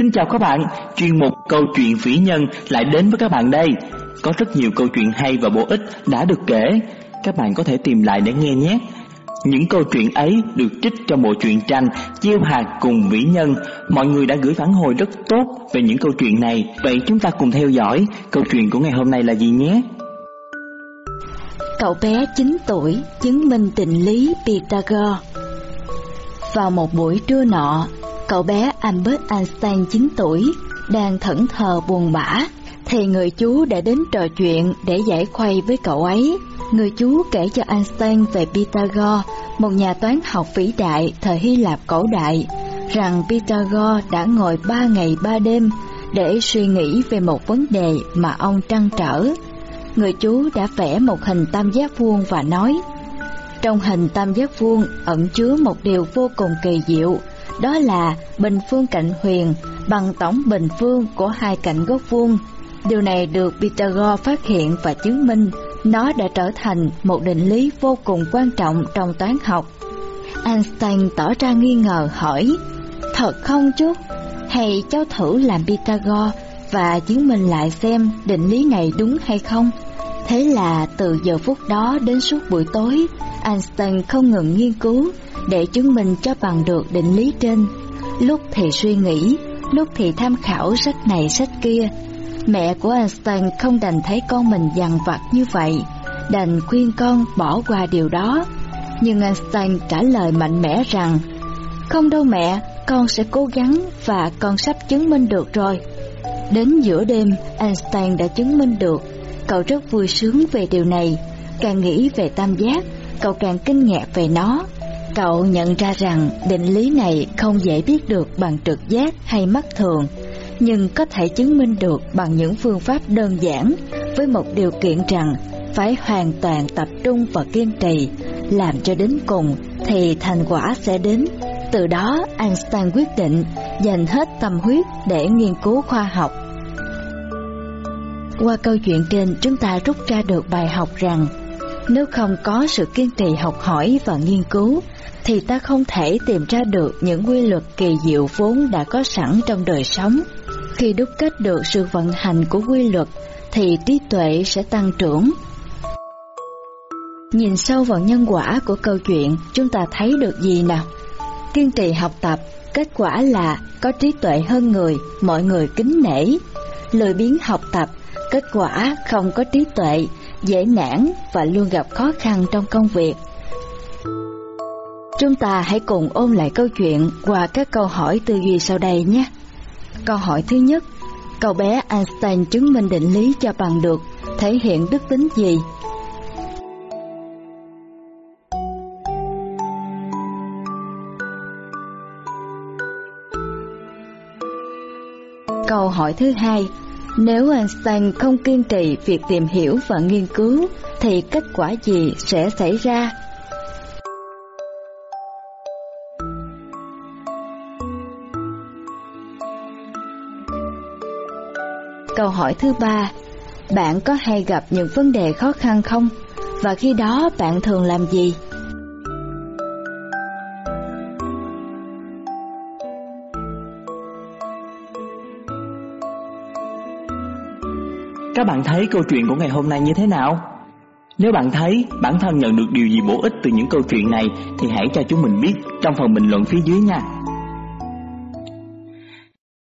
Xin chào các bạn, chuyên mục câu chuyện phỉ nhân lại đến với các bạn đây. Có rất nhiều câu chuyện hay và bổ ích đã được kể, các bạn có thể tìm lại để nghe nhé. Những câu chuyện ấy được trích trong bộ truyện tranh Chiêu hạt cùng vĩ nhân. Mọi người đã gửi phản hồi rất tốt về những câu chuyện này. Vậy chúng ta cùng theo dõi câu chuyện của ngày hôm nay là gì nhé. Cậu bé 9 tuổi chứng minh định lý Pythagore Vào một buổi trưa nọ, cậu bé Albert Einstein 9 tuổi đang thẫn thờ buồn bã thì người chú đã đến trò chuyện để giải khuây với cậu ấy. Người chú kể cho Einstein về Pythagore, một nhà toán học vĩ đại thời Hy Lạp cổ đại, rằng Pythagore đã ngồi ba ngày ba đêm để suy nghĩ về một vấn đề mà ông trăn trở. Người chú đã vẽ một hình tam giác vuông và nói, trong hình tam giác vuông ẩn chứa một điều vô cùng kỳ diệu, đó là bình phương cạnh huyền bằng tổng bình phương của hai cạnh góc vuông. Điều này được Pythagore phát hiện và chứng minh nó đã trở thành một định lý vô cùng quan trọng trong toán học. Einstein tỏ ra nghi ngờ hỏi, thật không chú? Hay cháu thử làm Pythagore và chứng minh lại xem định lý này đúng hay không? Thế là từ giờ phút đó đến suốt buổi tối, Einstein không ngừng nghiên cứu để chứng minh cho bằng được định lý trên. Lúc thì suy nghĩ, lúc thì tham khảo sách này sách kia. Mẹ của Einstein không đành thấy con mình dằn vặt như vậy, đành khuyên con bỏ qua điều đó. Nhưng Einstein trả lời mạnh mẽ rằng, không đâu mẹ, con sẽ cố gắng và con sắp chứng minh được rồi. Đến giữa đêm, Einstein đã chứng minh được. Cậu rất vui sướng về điều này. Càng nghĩ về tam giác, cậu càng kinh ngạc về nó. Cậu nhận ra rằng định lý này không dễ biết được bằng trực giác hay mắt thường, nhưng có thể chứng minh được bằng những phương pháp đơn giản với một điều kiện rằng phải hoàn toàn tập trung và kiên trì, làm cho đến cùng thì thành quả sẽ đến. Từ đó Einstein quyết định dành hết tâm huyết để nghiên cứu khoa học. Qua câu chuyện trên chúng ta rút ra được bài học rằng nếu không có sự kiên trì học hỏi và nghiên cứu thì ta không thể tìm ra được những quy luật kỳ diệu vốn đã có sẵn trong đời sống. Khi đúc kết được sự vận hành của quy luật thì trí tuệ sẽ tăng trưởng. Nhìn sâu vào nhân quả của câu chuyện, chúng ta thấy được gì nào? Kiên trì học tập, kết quả là có trí tuệ hơn người, mọi người kính nể. Lười biếng học tập, kết quả không có trí tuệ, dễ nản và luôn gặp khó khăn trong công việc. Chúng ta hãy cùng ôn lại câu chuyện qua các câu hỏi tư duy sau đây nhé. Câu hỏi thứ nhất, cậu bé Einstein chứng minh định lý cho bằng được thể hiện đức tính gì? Câu hỏi thứ hai, nếu Einstein không kiên trì việc tìm hiểu và nghiên cứu, thì kết quả gì sẽ xảy ra? Câu hỏi thứ ba, bạn có hay gặp những vấn đề khó khăn không? Và khi đó bạn thường làm gì? Các bạn thấy câu chuyện của ngày hôm nay như thế nào? Nếu bạn thấy bản thân nhận được điều gì bổ ích từ những câu chuyện này, thì hãy cho chúng mình biết trong phần bình luận phía dưới nha.